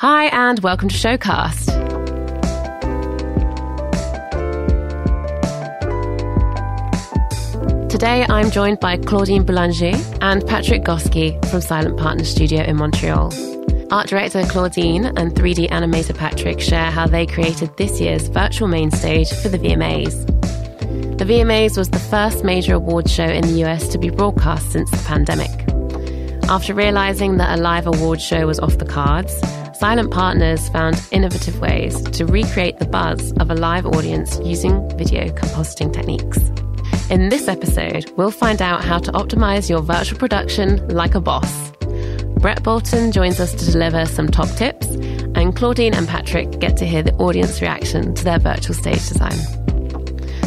Hi, and welcome to Showcast. Today, I'm joined by Claudine Boulanger and Patrick Gosky from Silent Partner Studio in Montreal. Art director Claudine and 3D animator Patrick share how they created this year's virtual main stage for the VMAs. The VMAs was the first major award show in the US to be broadcast since the pandemic. After realizing that a live award show was off the cards, Silent Partners found innovative ways to recreate the buzz of a live audience using video compositing techniques. In this episode, we'll find out how to optimize your virtual production like a boss. Brett Bolton joins us to deliver some top tips, and Claudine and Patrick get to hear the audience reaction to their virtual stage design.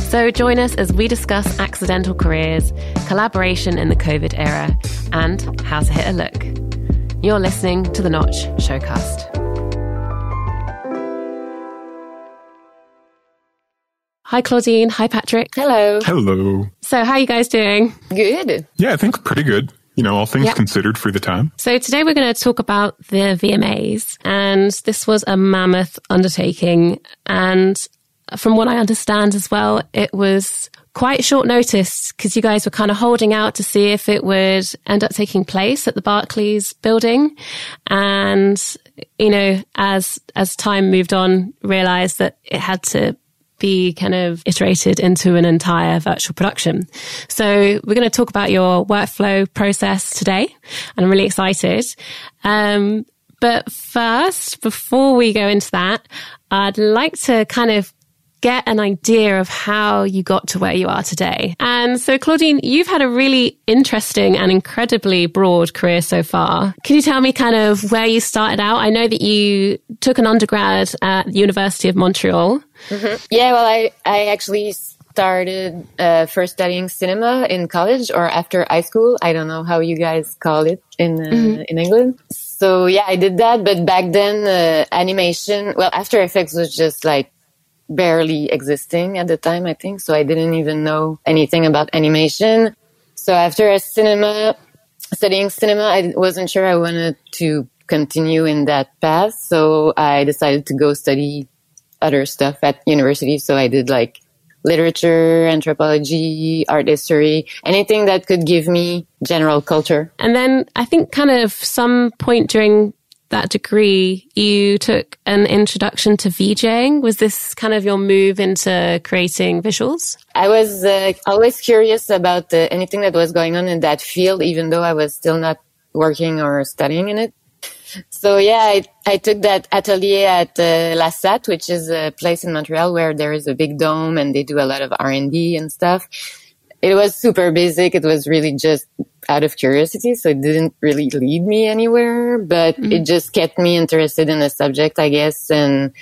So join us as we discuss accidental careers, collaboration in the COVID era, and how to hit a look. You're listening to the Notch Showcast. Hi, Claudine. Hi, Patrick. Hello. Hello. So, how are you guys doing? Good. Yeah, I think pretty good. You know, all things Yep. considered for the time. So, today we're going to talk about the VMAs. And this was a mammoth undertaking. And from what I understand as well, it was quite short notice because you guys were kind of holding out to see if it would end up taking place at the Barclays building. And, you know, as, as time moved on, realized that it had to be kind of iterated into an entire virtual production. So we're going to talk about your workflow process today and I'm really excited. Um, but first, before we go into that, I'd like to kind of get an idea of how you got to where you are today. And so, Claudine, you've had a really interesting and incredibly broad career so far. Can you tell me kind of where you started out? I know that you took an undergrad at the University of Montreal. Yeah, well, I, I actually started uh, first studying cinema in college or after high school. I don't know how you guys call it in uh, in England. So yeah, I did that. But back then, uh, animation, well, After Effects was just like barely existing at the time, I think. So I didn't even know anything about animation. So after a cinema, studying cinema, I wasn't sure I wanted to continue in that path. So I decided to go study other stuff at university. So I did like literature, anthropology, art history, anything that could give me general culture. And then I think kind of some point during that degree, you took an introduction to VJing. Was this kind of your move into creating visuals? I was uh, always curious about uh, anything that was going on in that field, even though I was still not working or studying in it. So yeah, I, I took that atelier at uh, La SAT, which is a place in Montreal where there is a big dome and they do a lot of R and D and stuff. It was super basic. It was really just out of curiosity, so it didn't really lead me anywhere, but mm-hmm. it just kept me interested in the subject, I guess. And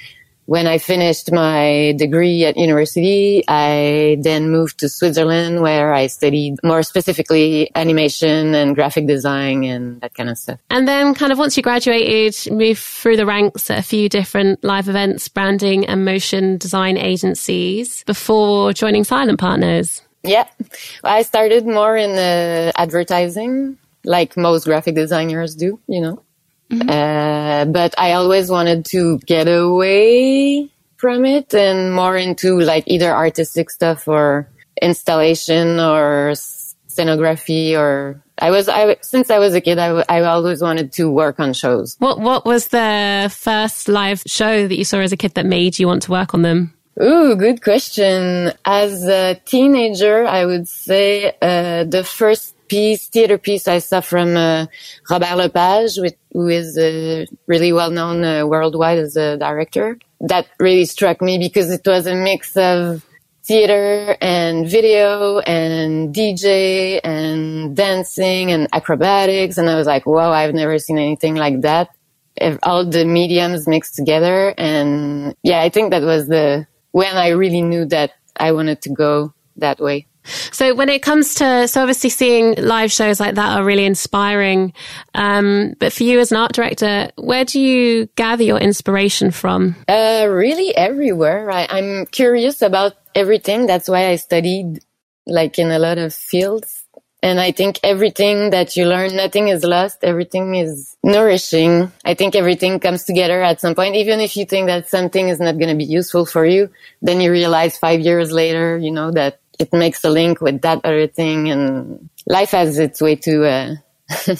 when I finished my degree at university, I then moved to Switzerland where I studied more specifically animation and graphic design and that kind of stuff. And then kind of once you graduated, moved through the ranks at a few different live events, branding and motion design agencies before joining Silent Partners. Yeah. I started more in uh, advertising, like most graphic designers do, you know. Uh, but I always wanted to get away from it and more into like either artistic stuff or installation or scenography or I was, I, since I was a kid, I, w- I always wanted to work on shows. What what was the first live show that you saw as a kid that made you want to work on them? Ooh, good question. As a teenager, I would say uh, the first piece, theater piece I saw from uh, Robert Lepage, which, who is uh, really well known uh, worldwide as a director. That really struck me because it was a mix of theater and video and DJ and dancing and acrobatics. And I was like, wow, I've never seen anything like that. All the mediums mixed together. And yeah, I think that was the, when I really knew that I wanted to go that way. So when it comes to, so obviously seeing live shows like that are really inspiring. Um, but for you as an art director, where do you gather your inspiration from? Uh, really everywhere. I, I'm curious about everything. That's why I studied like in a lot of fields. And I think everything that you learn, nothing is lost. Everything is nourishing. I think everything comes together at some point. Even if you think that something is not going to be useful for you, then you realize five years later, you know, that it makes a link with that other thing and life has its way to, uh,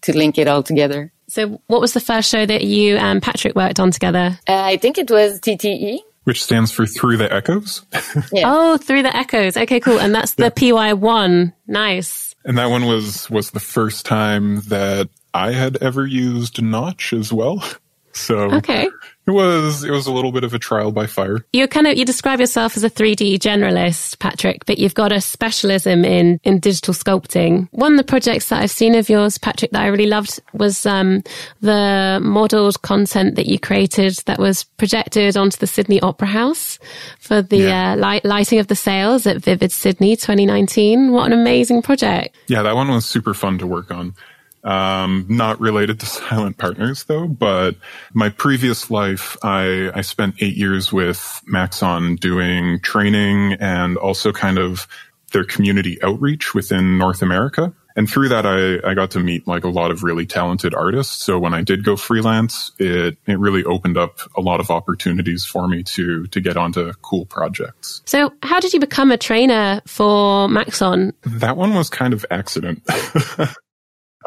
to link it all together. So what was the first show that you and Patrick worked on together? Uh, I think it was TTE. Which stands for Through the Echoes. yeah. Oh, Through the Echoes. Okay, cool. And that's the PY1. Nice. And that one was was the first time that I had ever used Notch as well. So okay. It was it was a little bit of a trial by fire. You kind of you describe yourself as a 3D generalist, Patrick, but you've got a specialism in in digital sculpting. One of the projects that I've seen of yours, Patrick, that I really loved was um, the modeled content that you created that was projected onto the Sydney Opera House for the yeah. uh, light, lighting of the sails at Vivid Sydney 2019. What an amazing project! Yeah, that one was super fun to work on. Um, not related to silent partners though, but my previous life, I, I spent eight years with Maxon doing training and also kind of their community outreach within North America. And through that, I, I got to meet like a lot of really talented artists. So when I did go freelance, it, it really opened up a lot of opportunities for me to, to get onto cool projects. So how did you become a trainer for Maxon? That one was kind of accident.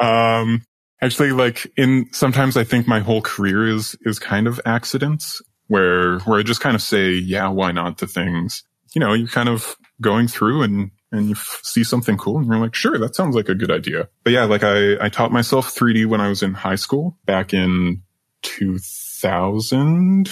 Um, actually, like in sometimes I think my whole career is is kind of accidents where where I just kind of say, yeah, why not to things. You know, you're kind of going through and and you f- see something cool and you're like, sure, that sounds like a good idea. But yeah, like I I taught myself 3D when I was in high school back in 2000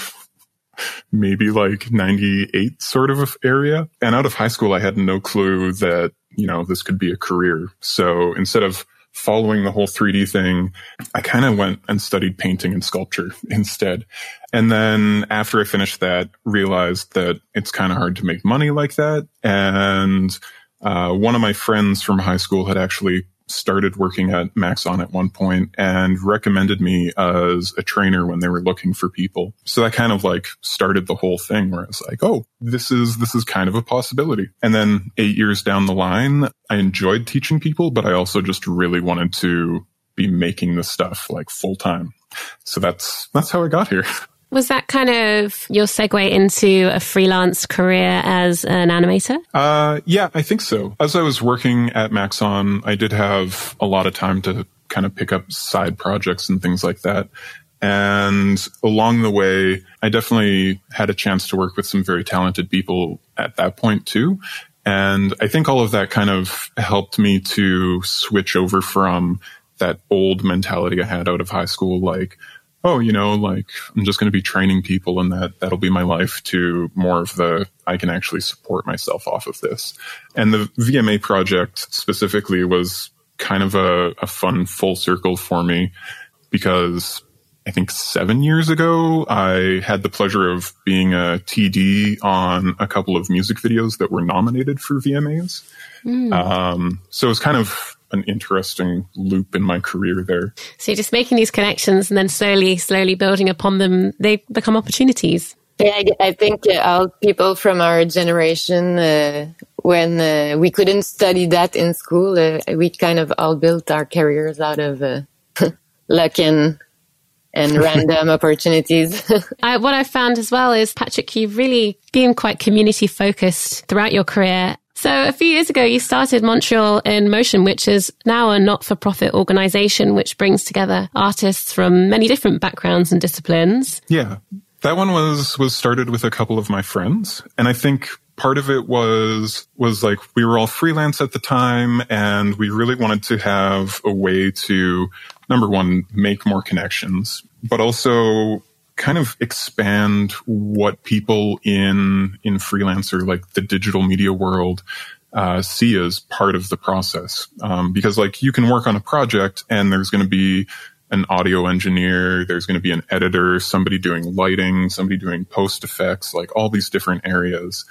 maybe like 98 sort of area. And out of high school, I had no clue that, you know, this could be a career. So instead of following the whole 3D thing, I kind of went and studied painting and sculpture instead. And then after I finished that, realized that it's kind of hard to make money like that. And uh, one of my friends from high school had actually started working at Maxon at one point and recommended me as a trainer when they were looking for people. So that kind of like started the whole thing where I was like, oh, this is, this is kind of a possibility. And then eight years down the line, I enjoyed teaching people, but I also just really wanted to be making the stuff like full time. So that's, that's how I got here. Was that kind of your segue into a freelance career as an animator? Uh, yeah, I think so. As I was working at Maxon, I did have a lot of time to kind of pick up side projects and things like that. And along the way, I definitely had a chance to work with some very talented people at that point too. And I think all of that kind of helped me to switch over from that old mentality I had out of high school, like, oh, you know, like I'm just going to be training people and that that'll be my life to more of the I can actually support myself off of this. And the VMA project specifically was kind of a, a fun full circle for me because I think seven years ago, I had the pleasure of being a TD on a couple of music videos that were nominated for VMAs. Mm. Um, so it was kind of an interesting loop in my career there. So you're just making these connections and then slowly, slowly building upon them, they become opportunities. Yeah, I think uh, all people from our generation, uh, when uh, we couldn't study that in school, uh, we kind of all built our careers out of uh, luck and and random opportunities. I, what I found as well is, Patrick, you've really been quite community focused throughout your career. So a few years ago, you started Montreal in Motion, which is now a not-for-profit organization which brings together artists from many different backgrounds and disciplines. Yeah. That one was was started with a couple of my friends, and I think part of it was was like we were all freelance at the time and we really wanted to have a way to number one make more connections but also kind of expand what people in in freelancer like the digital media world uh, see as part of the process. Um, because like you can work on a project and there's going to be an audio engineer there's going to be an editor somebody doing lighting somebody doing post effects like all these different areas.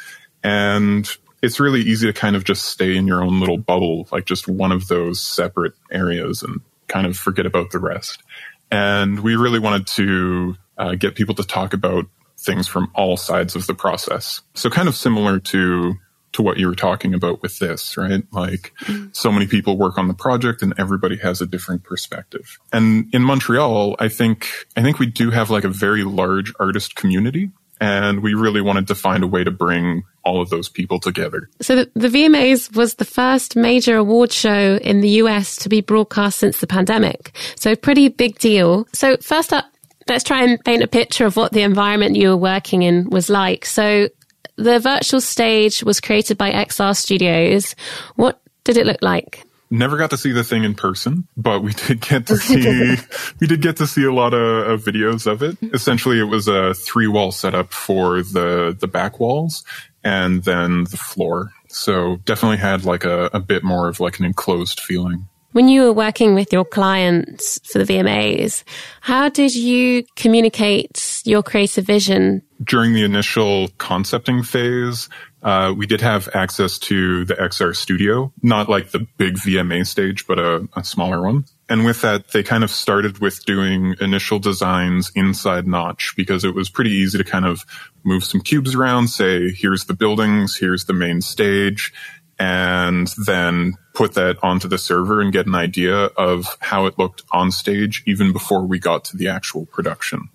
And it's really easy to kind of just stay in your own little bubble like just one of those separate areas and kind of forget about the rest. And we really wanted to uh, get people to talk about things from all sides of the process. So kind of similar to to what you were talking about with this, right? Like so many people work on the project and everybody has a different perspective. And in Montreal, I think, I think we do have like a very large artist community and we really wanted to find a way to bring all of those people together. So the, the, VMAs was the first major award show in the US to be broadcast since the pandemic. So pretty big deal. So first up, let's try and paint a picture of what the environment you were working in was like. So the virtual stage was created by XR Studios. What did it look like? Never got to see the thing in person, but we did get to see we did get to see a lot of, of videos of it. Essentially, it was a three wall setup for the the back walls and then the floor. So definitely had like a, a bit more of like an enclosed feeling. When you were working with your clients for the VMAs, how did you communicate your creative vision? During the initial concepting phase, uh, we did have access to the XR studio, not like the big VMA stage, but a, a smaller one. And with that, they kind of started with doing initial designs inside Notch because it was pretty easy to kind of move some cubes around, say, here's the buildings, here's the main stage, and then put that onto the server and get an idea of how it looked on stage even before we got to the actual production.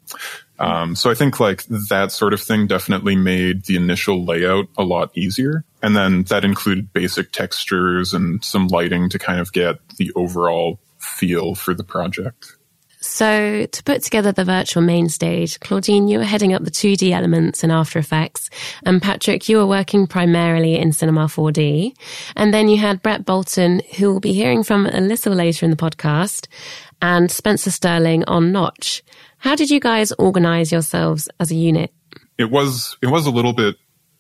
Um, so I think like that sort of thing definitely made the initial layout a lot easier. And then that included basic textures and some lighting to kind of get the overall feel for the project. So, to put together the virtual main stage, Claudine, you were heading up the 2D elements in After Effects, and Patrick, you were working primarily in Cinema 4D. And then you had Brett Bolton, who we'll be hearing from a little later in the podcast, and Spencer Sterling on Notch. How did you guys organize yourselves as a unit? It was it was a little bit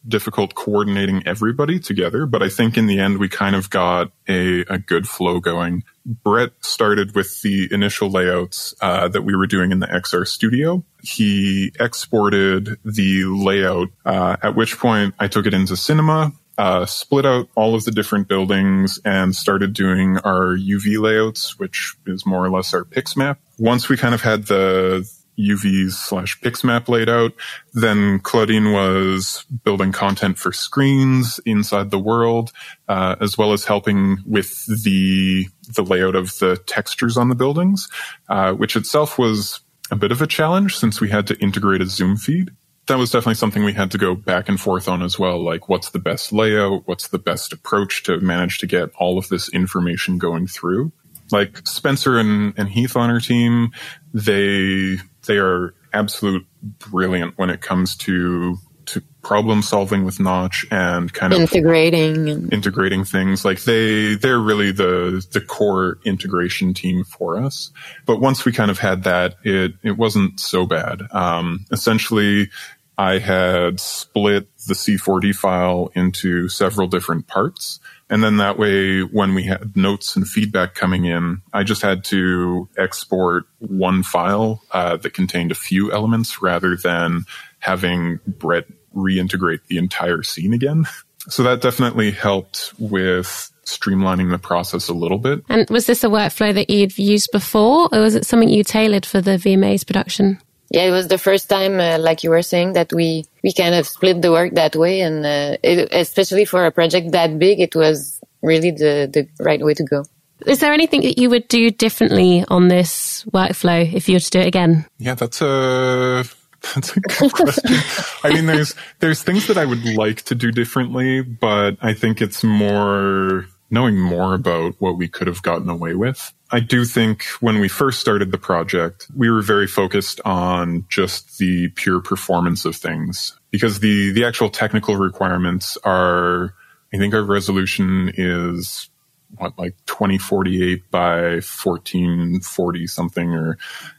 difficult coordinating everybody together, but I think in the end we kind of got a, a good flow going. Brett started with the initial layouts uh, that we were doing in the XR studio. He exported the layout, uh, at which point I took it into cinema, uh, split out all of the different buildings and started doing our UV layouts, which is more or less our PixMap. Once we kind of had the UVs slash PixMap laid out. Then Claudine was building content for screens inside the world, uh, as well as helping with the the layout of the textures on the buildings, uh, which itself was a bit of a challenge since we had to integrate a zoom feed. That was definitely something we had to go back and forth on as well. Like, what's the best layout? What's the best approach to manage to get all of this information going through? Like Spencer and, and Heath on our team, they they are absolute brilliant when it comes to to problem solving with Notch and kind of integrating and- integrating things. Like they they're really the the core integration team for us. But once we kind of had that, it it wasn't so bad. Um, essentially, I had split the C4D file into several different parts. And then that way, when we had notes and feedback coming in, I just had to export one file uh, that contained a few elements rather than having Brett reintegrate the entire scene again. So that definitely helped with streamlining the process a little bit. And was this a workflow that you'd used before, or was it something you tailored for the VMA's production? Yeah, it was the first time, uh, like you were saying, that we we kind of split the work that way, and uh, it, especially for a project that big, it was really the the right way to go. Is there anything that you would do differently on this workflow if you were to do it again? Yeah, that's a that's a good question. I mean, there's there's things that I would like to do differently, but I think it's more knowing more about what we could have gotten away with. I do think when we first started the project, we were very focused on just the pure performance of things because the, the actual technical requirements are, I think our resolution is what, like 2048 by 1440 something or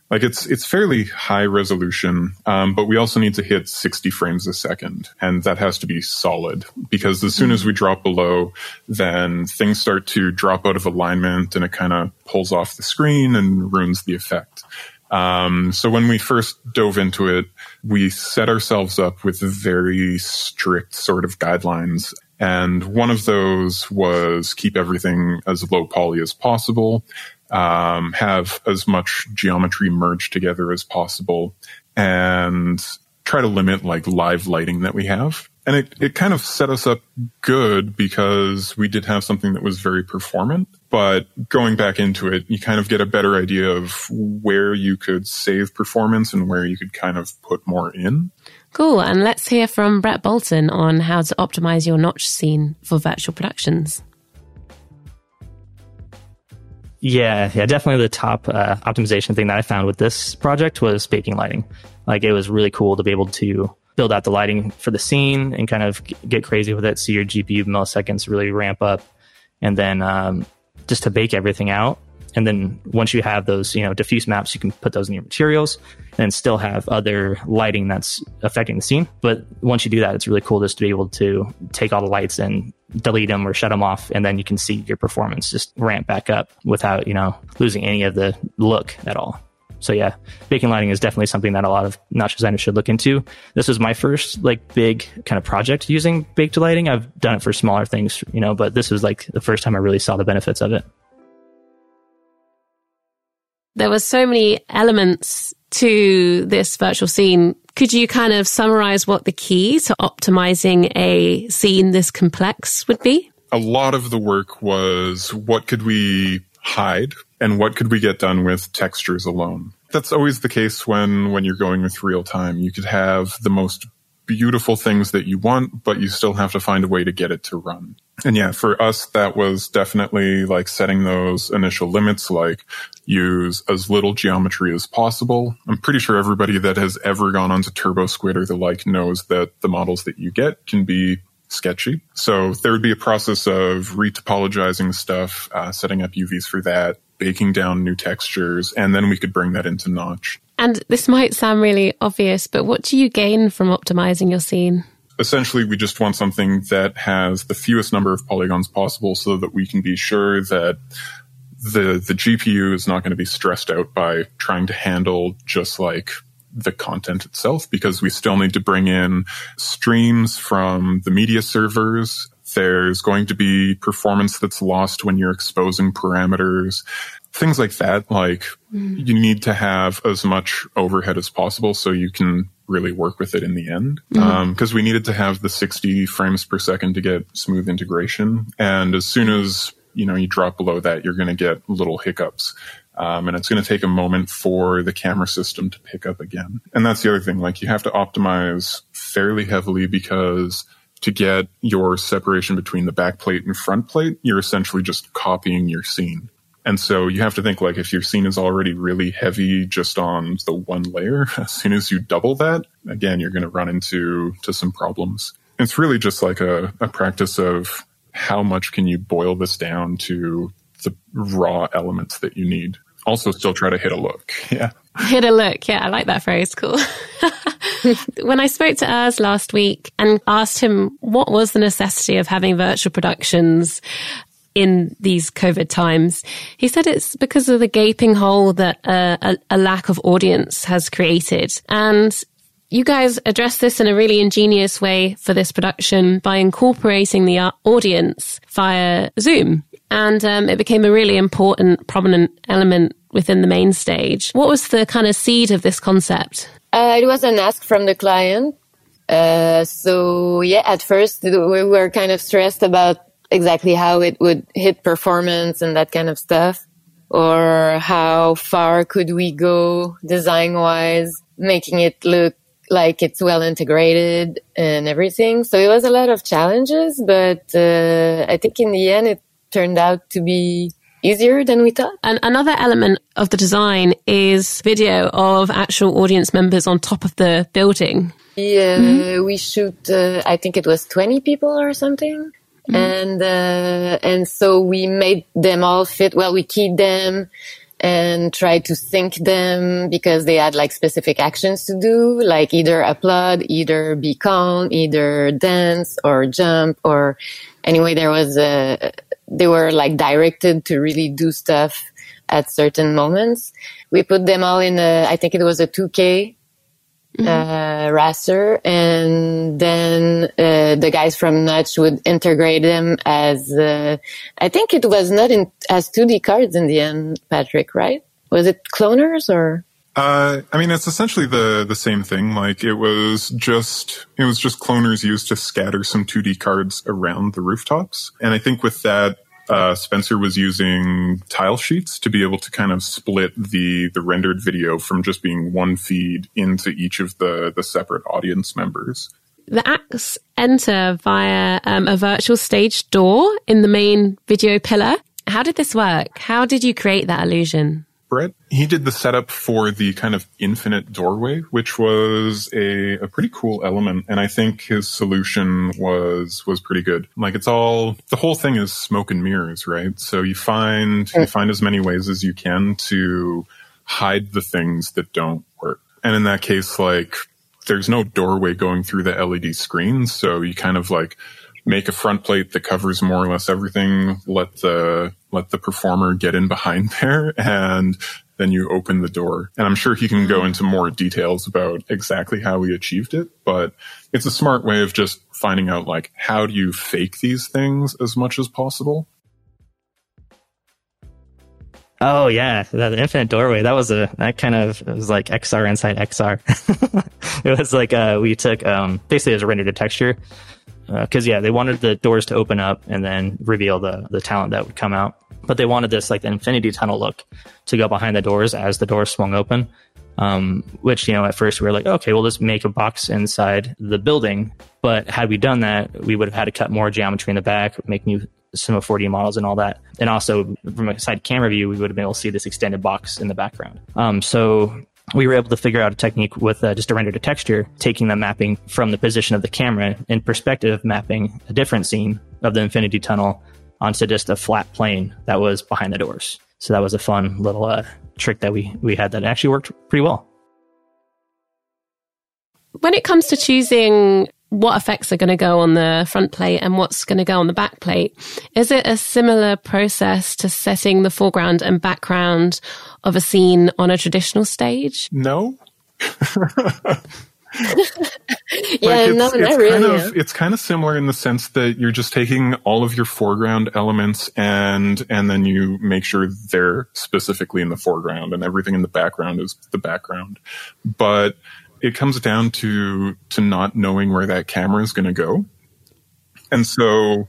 like it's it's fairly high resolution, um, but we also need to hit 60 frames a second, and that has to be solid because as soon as we drop below, then things start to drop out of alignment, and it kind of pulls off the screen and ruins the effect. Um, so when we first dove into it, we set ourselves up with very strict sort of guidelines. And one of those was keep everything as low poly as possible um, have as much geometry merged together as possible and try to limit like live lighting that we have. And it, it kind of set us up good because we did have something that was very performant. But going back into it, you kind of get a better idea of where you could save performance and where you could kind of put more in. Cool. And let's hear from Brett Bolton on how to optimize your notch scene for virtual productions. Yeah, yeah, definitely the top uh, optimization thing that I found with this project was baking lighting. Like it was really cool to be able to build out the lighting for the scene and kind of get crazy with it. See your GPU milliseconds really ramp up, and then um, just to bake everything out. And then once you have those, you know, diffuse maps, you can put those in your materials and still have other lighting that's affecting the scene. But once you do that, it's really cool just to be able to take all the lights and delete them or shut them off. And then you can see your performance just ramp back up without, you know, losing any of the look at all. So yeah, baking lighting is definitely something that a lot of notch designers should look into. This was my first like big kind of project using baked lighting. I've done it for smaller things, you know, but this was like the first time I really saw the benefits of it. There were so many elements to this virtual scene. Could you kind of summarize what the key to optimizing a scene this complex would be? A lot of the work was what could we hide and what could we get done with textures alone? That's always the case when, when you're going with real time. You could have the most beautiful things that you want, but you still have to find a way to get it to run. And yeah, for us, that was definitely like setting those initial limits, like use as little geometry as possible. I'm pretty sure everybody that has ever gone onto TurboSquid or the like knows that the models that you get can be sketchy. So there would be a process of retopologizing stuff, uh, setting up UVs for that, baking down new textures, and then we could bring that into Notch. And this might sound really obvious, but what do you gain from optimizing your scene? Essentially, we just want something that has the fewest number of polygons possible so that we can be sure that the the GPU is not going to be stressed out by trying to handle just like the content itself because we still need to bring in streams from the media servers. There's going to be performance that's lost when you're exposing parameters. Things like that. Like mm. you need to have as much overhead as possible so you can really work with it in the end. Because mm-hmm. um, we needed to have the 60 frames per second to get smooth integration. And as soon as you know you drop below that, you're going to get little hiccups. Um, and it's going to take a moment for the camera system to pick up again. And that's the other thing. Like you have to optimize fairly heavily because to get your separation between the back plate and front plate, you're essentially just copying your scene. And so you have to think like if your scene is already really heavy just on the one layer, as soon as you double that, again, you're going to run into to some problems. It's really just like a, a practice of how much can you boil this down to the raw elements that you need also still try to hit a look. Yeah. Hit a look. Yeah, I like that phrase. Cool. when I spoke to Urs last week and asked him what was the necessity of having virtual productions in these COVID times, he said it's because of the gaping hole that uh, a, a lack of audience has created. And you guys address this in a really ingenious way for this production by incorporating the uh, audience via Zoom. And um, it became a really important, prominent element within the main stage. What was the kind of seed of this concept? Uh, it was an ask from the client. Uh, so yeah, at first we were kind of stressed about exactly how it would hit performance and that kind of stuff, or how far could we go design wise, making it look like it's well integrated and everything. So it was a lot of challenges, but uh, I think in the end it turned out to be easier than we thought. And another element of the design is video of actual audience members on top of the building. Yeah, mm-hmm. we shoot. Uh, I think it was twenty people or something, mm-hmm. and uh, and so we made them all fit. Well, we keyed them and tried to sync them because they had like specific actions to do, like either applaud, either be calm, either dance or jump, or anyway, there was a they were like directed to really do stuff at certain moments. We put them all in a, I think it was a 2K mm-hmm. uh, raster, and then uh, the guys from Notch would integrate them as. Uh, I think it was not in as 2D cards in the end, Patrick. Right? Was it cloners or? Uh, I mean, it's essentially the the same thing. Like it was just it was just cloners used to scatter some 2D cards around the rooftops, and I think with that. Uh, Spencer was using tile sheets to be able to kind of split the the rendered video from just being one feed into each of the the separate audience members. The acts enter via um, a virtual stage door in the main video pillar. How did this work? How did you create that illusion? Brett, he did the setup for the kind of infinite doorway, which was a, a pretty cool element. And I think his solution was, was pretty good. Like it's all, the whole thing is smoke and mirrors, right? So you find, you mm. find as many ways as you can to hide the things that don't work. And in that case, like there's no doorway going through the LED screen. So you kind of like make a front plate that covers more or less everything, let the, let the performer get in behind there and then you open the door. And I'm sure he can go into more details about exactly how he achieved it, but it's a smart way of just finding out like how do you fake these things as much as possible. Oh yeah, that infinite doorway. That was a that kind of it was like XR inside XR. it was like uh, we took um, basically as a rendered texture because uh, yeah, they wanted the doors to open up and then reveal the the talent that would come out. But they wanted this like the infinity tunnel look to go behind the doors as the doors swung open. Um, which you know at first we were like, okay, we'll just make a box inside the building. But had we done that, we would have had to cut more geometry in the back, make new Cinema 4D models and all that. And also from a side camera view, we would have been able to see this extended box in the background. Um, so we were able to figure out a technique with uh, just a render to texture, taking the mapping from the position of the camera in perspective, mapping a different scene of the infinity tunnel onto just a flat plane that was behind the doors. So that was a fun little uh, trick that we we had that actually worked pretty well. When it comes to choosing what effects are going to go on the front plate and what's going to go on the back plate. Is it a similar process to setting the foreground and background of a scene on a traditional stage? No. yeah, it's, no, it's not kind really. of it's kind of similar in the sense that you're just taking all of your foreground elements and and then you make sure they're specifically in the foreground and everything in the background is the background. But it comes down to to not knowing where that camera is going to go, and so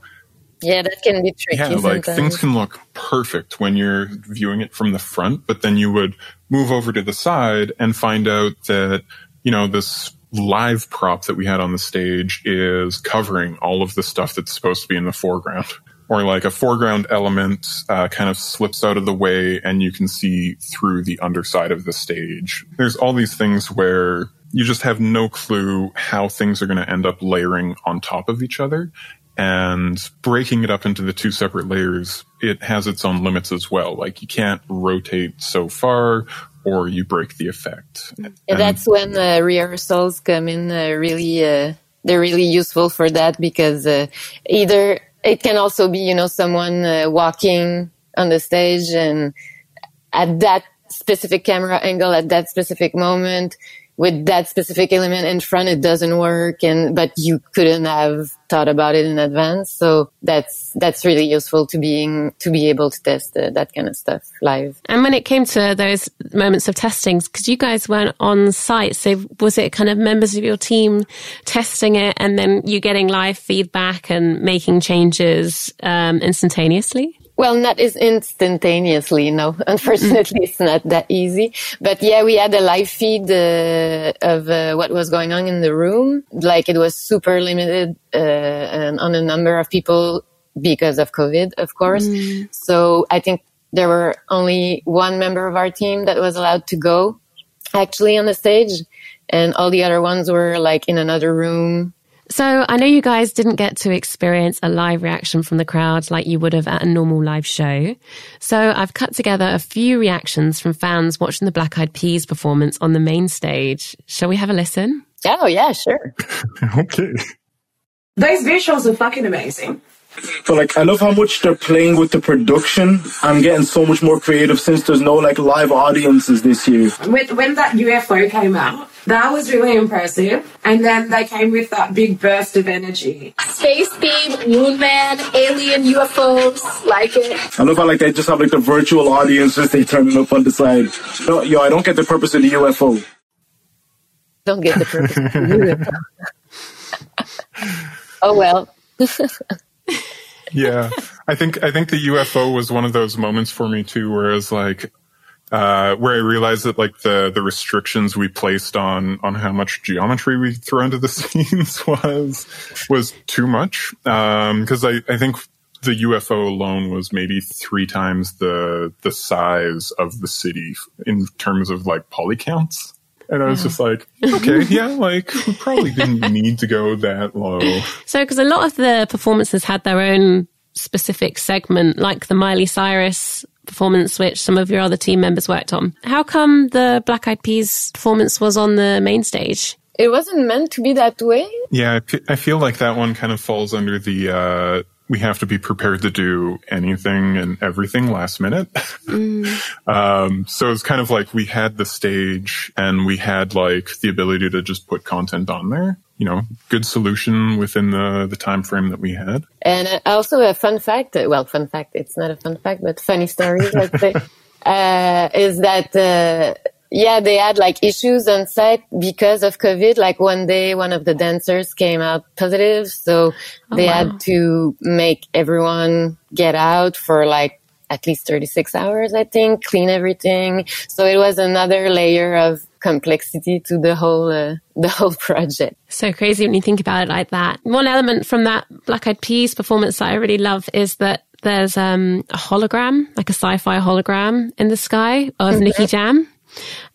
yeah, that can be tricky. yeah, like sometimes. things can look perfect when you're viewing it from the front, but then you would move over to the side and find out that you know this live prop that we had on the stage is covering all of the stuff that's supposed to be in the foreground. Or like a foreground element uh, kind of slips out of the way and you can see through the underside of the stage. There's all these things where you just have no clue how things are going to end up layering on top of each other. And breaking it up into the two separate layers, it has its own limits as well. Like you can't rotate so far or you break the effect. And- that's when uh, rehearsals come in uh, really uh, they're really useful for that because uh, either it can also be you know someone uh, walking on the stage and at that specific camera angle at that specific moment with that specific element in front it doesn't work and but you couldn't have thought about it in advance so that's that's really useful to being to be able to test uh, that kind of stuff live And when it came to those moments of testing, because you guys weren't on site, so was it kind of members of your team testing it and then you getting live feedback and making changes um, instantaneously? Well, not as instantaneously, no. Unfortunately, it's not that easy. But yeah, we had a live feed uh, of uh, what was going on in the room. Like it was super limited uh, and on a number of people because of COVID, of course. So I think there were only one member of our team that was allowed to go actually on the stage, and all the other ones were like in another room So I know you guys didn't get to experience a live reaction from the crowd like you would have at a normal live show. So I've cut together a few reactions from fans watching the Black Eyed Peas performance on the main stage. Shall we have a listen? Oh yeah, sure. okay. Those visuals are fucking amazing. So like I love how much they're playing with the production. I'm getting so much more creative since there's no like live audiences this year. When, when that UFO came out, That was really impressive. And then they came with that big burst of energy. Space theme, moon man, alien UFOs, like it. I love how like they just have like the virtual audiences just they turning up on the side. No, yo, I don't get the purpose of the UFO. Don't get the purpose. of the UFO. oh well. yeah, I think I think the UFO was one of those moments for me too, where it was like, uh, where I realized that like the the restrictions we placed on on how much geometry we throw into the scenes was was too much. Because I I think the UFO alone was maybe three times the the size of the city in terms of like polycounts. And I was just like, okay, yeah, like we probably didn't need to go that low. So, because a lot of the performances had their own specific segment, like the Miley Cyrus performance, which some of your other team members worked on. How come the Black Eyed Peas performance was on the main stage? It wasn't meant to be that way. Yeah, I feel like that one kind of falls under the uh, we have to be prepared to do anything and everything last minute. um, so it's kind of like we had the stage and we had like the ability to just put content on there. You know, good solution within the the time frame that we had. And uh, also a fun fact, uh, well, fun fact, it's not a fun fact, but funny story, let's say, uh, is that, uh, yeah, they had like issues on set because of COVID. Like one day, one of the dancers came out positive. So they wow. had to make everyone get out for like at least 36 hours, I think, clean everything. So it was another layer of complexity to the whole, uh, the whole project. So crazy when you think about it like that. One element from that Black Eyed Peas performance that I really love is that there's um, a hologram, like a sci-fi hologram in the sky of Nicky Jam.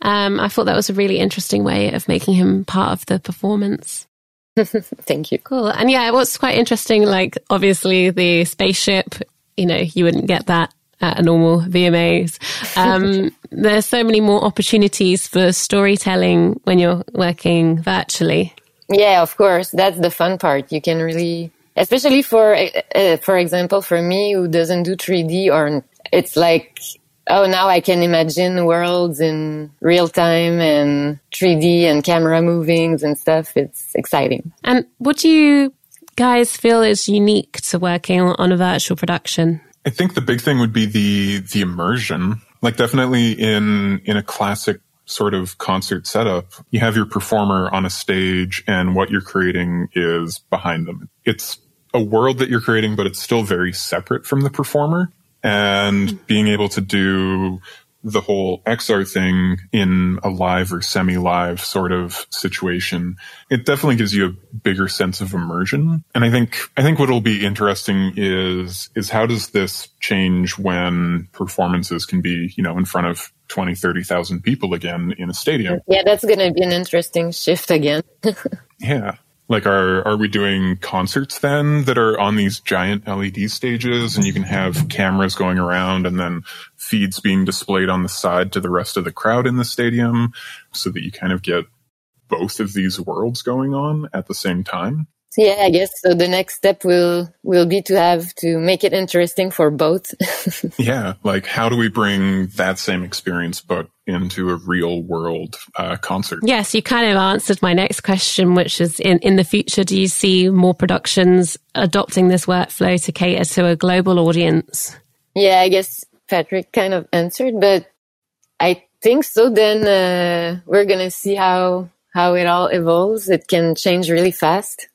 Um, I thought that was a really interesting way of making him part of the performance. Thank you. Cool. And yeah, what's quite interesting, like obviously the spaceship, you know, you wouldn't get that at a normal VMAs. Um, there's so many more opportunities for storytelling when you're working virtually. Yeah, of course. That's the fun part. You can really, especially for, uh, for example, for me who doesn't do 3D or it's like, oh, now I can imagine worlds in real time and 3D and camera movings and stuff. It's exciting. And what do you guys feel is unique to working on a virtual production? I think the big thing would be the the immersion. Like definitely in in a classic sort of concert setup, you have your performer on a stage and what you're creating is behind them. It's a world that you're creating, but it's still very separate from the performer. And mm-hmm. being able to do the whole XR thing in a live or semi-live sort of situation, it definitely gives you a bigger sense of immersion. And I think, I think what'll be interesting is, is how does this change when performances can be, you know, in front of 20, 30,000 people again in a stadium? Yeah, that's going to be an interesting shift again. yeah. Like, are, are we doing concerts then that are on these giant LED stages and you can have cameras going around and then feeds being displayed on the side to the rest of the crowd in the stadium so that you kind of get both of these worlds going on at the same time? So yeah, I guess so. The next step will will be to have to make it interesting for both. yeah, like how do we bring that same experience but into a real world uh, concert? Yes, you kind of answered my next question, which is in in the future, do you see more productions adopting this workflow to cater to a global audience? Yeah, I guess Patrick kind of answered, but I think so. Then uh, we're gonna see how how it all evolves. It can change really fast.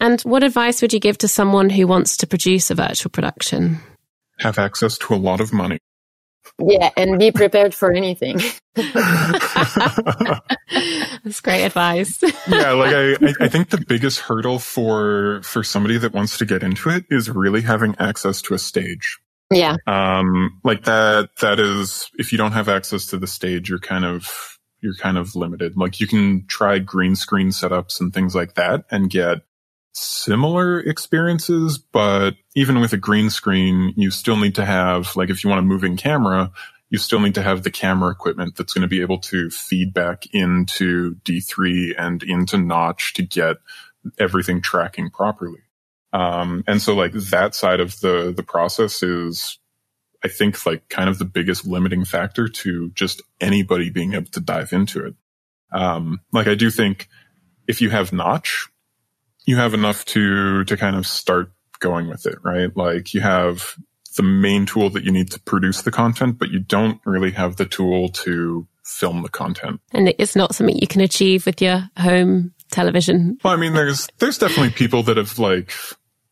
And what advice would you give to someone who wants to produce a virtual production? Have access to a lot of money. Yeah, and be prepared for anything. That's great advice. yeah, like I, I think the biggest hurdle for for somebody that wants to get into it is really having access to a stage. Yeah. Um, like that. That is, if you don't have access to the stage, you're kind of you're kind of limited. Like you can try green screen setups and things like that and get similar experiences, but even with a green screen, you still need to have, like, if you want a moving camera, you still need to have the camera equipment that's going to be able to feed back into D3 and into Notch to get everything tracking properly. Um, and so like that side of the, the process is, I think like kind of the biggest limiting factor to just anybody being able to dive into it. Um, like I do think if you have Notch, you have enough to to kind of start going with it, right? Like you have the main tool that you need to produce the content, but you don't really have the tool to film the content. And it's not something you can achieve with your home television. Well, I mean, there's there's definitely people that have like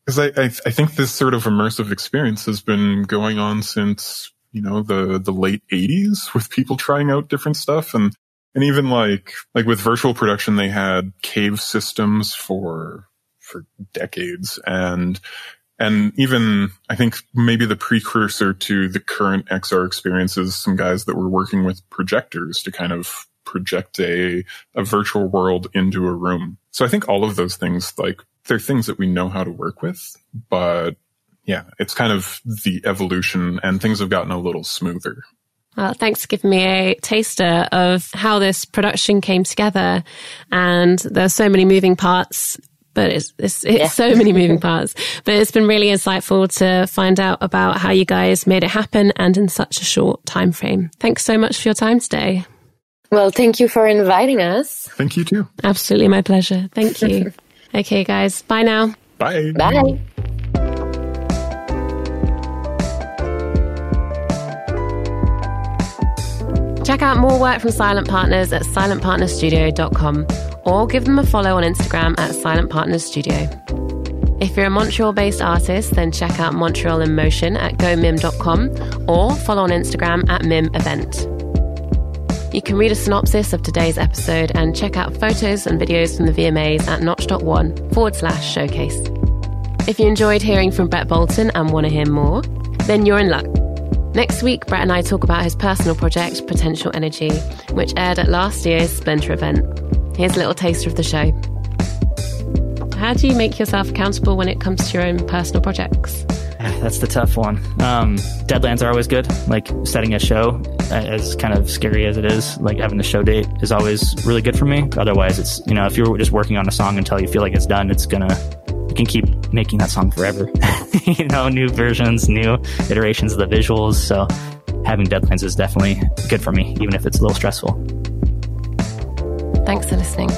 because I, I I think this sort of immersive experience has been going on since you know the the late 80s with people trying out different stuff and and even like like with virtual production they had cave systems for for decades and and even I think maybe the precursor to the current XR experiences, some guys that were working with projectors to kind of project a, a virtual world into a room. So I think all of those things, like they're things that we know how to work with, but yeah, it's kind of the evolution and things have gotten a little smoother. Well, thanks for giving me a taster of how this production came together. And there are so many moving parts but it's it's, it's yeah. so many moving parts. But it's been really insightful to find out about how you guys made it happen and in such a short time frame. Thanks so much for your time today. Well, thank you for inviting us. Thank you too. Absolutely my pleasure. Thank you. okay, guys. Bye now. Bye. Bye. Check out more work from Silent Partners at silentpartnerstudio.com or give them a follow on Instagram at Silent Partners Studio. If you're a Montreal based artist, then check out Montreal in Motion at gomim.com or follow on Instagram at mim event. You can read a synopsis of today's episode and check out photos and videos from the VMAs at notch.one forward slash showcase. If you enjoyed hearing from Brett Bolton and want to hear more, then you're in luck. Next week, Brett and I talk about his personal project, Potential Energy, which aired at last year's Splinter event. Here's a little taster of the show. How do you make yourself accountable when it comes to your own personal projects? That's the tough one. Um, deadlines are always good. Like setting a show, uh, as kind of scary as it is, like having the show date is always really good for me. Otherwise, it's, you know, if you're just working on a song until you feel like it's done, it's gonna, you can keep making that song forever. you know, new versions, new iterations of the visuals. So having deadlines is definitely good for me, even if it's a little stressful. Thanks for listening.